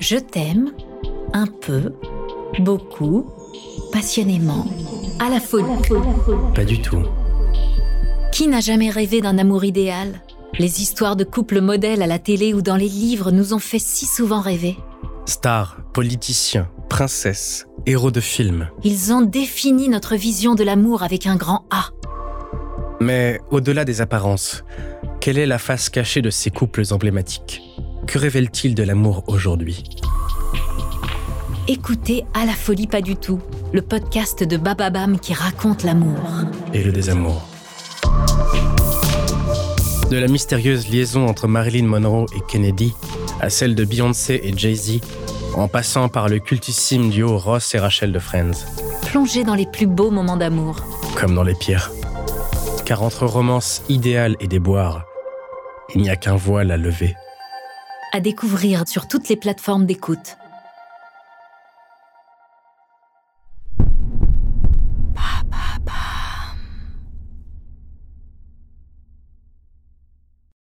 Je t'aime un peu, beaucoup, passionnément, à la folie. Pas du tout. Qui n'a jamais rêvé d'un amour idéal? Les histoires de couples modèles à la télé ou dans les livres nous ont fait si souvent rêver. Stars, politiciens, princesses, héros de films. Ils ont défini notre vision de l'amour avec un grand A. Mais au-delà des apparences, quelle est la face cachée de ces couples emblématiques? Que révèle-t-il de l'amour aujourd'hui? Écoutez À la folie pas du tout, le podcast de Bababam qui raconte l'amour. Et le désamour. De la mystérieuse liaison entre Marilyn Monroe et Kennedy à celle de Beyoncé et Jay-Z, en passant par le cultissime duo Ross et Rachel de Friends. Plongez dans les plus beaux moments d'amour. Comme dans les pires. Car entre romance idéale et déboire, il n'y a qu'un voile à lever. À découvrir sur toutes les plateformes d'écoute.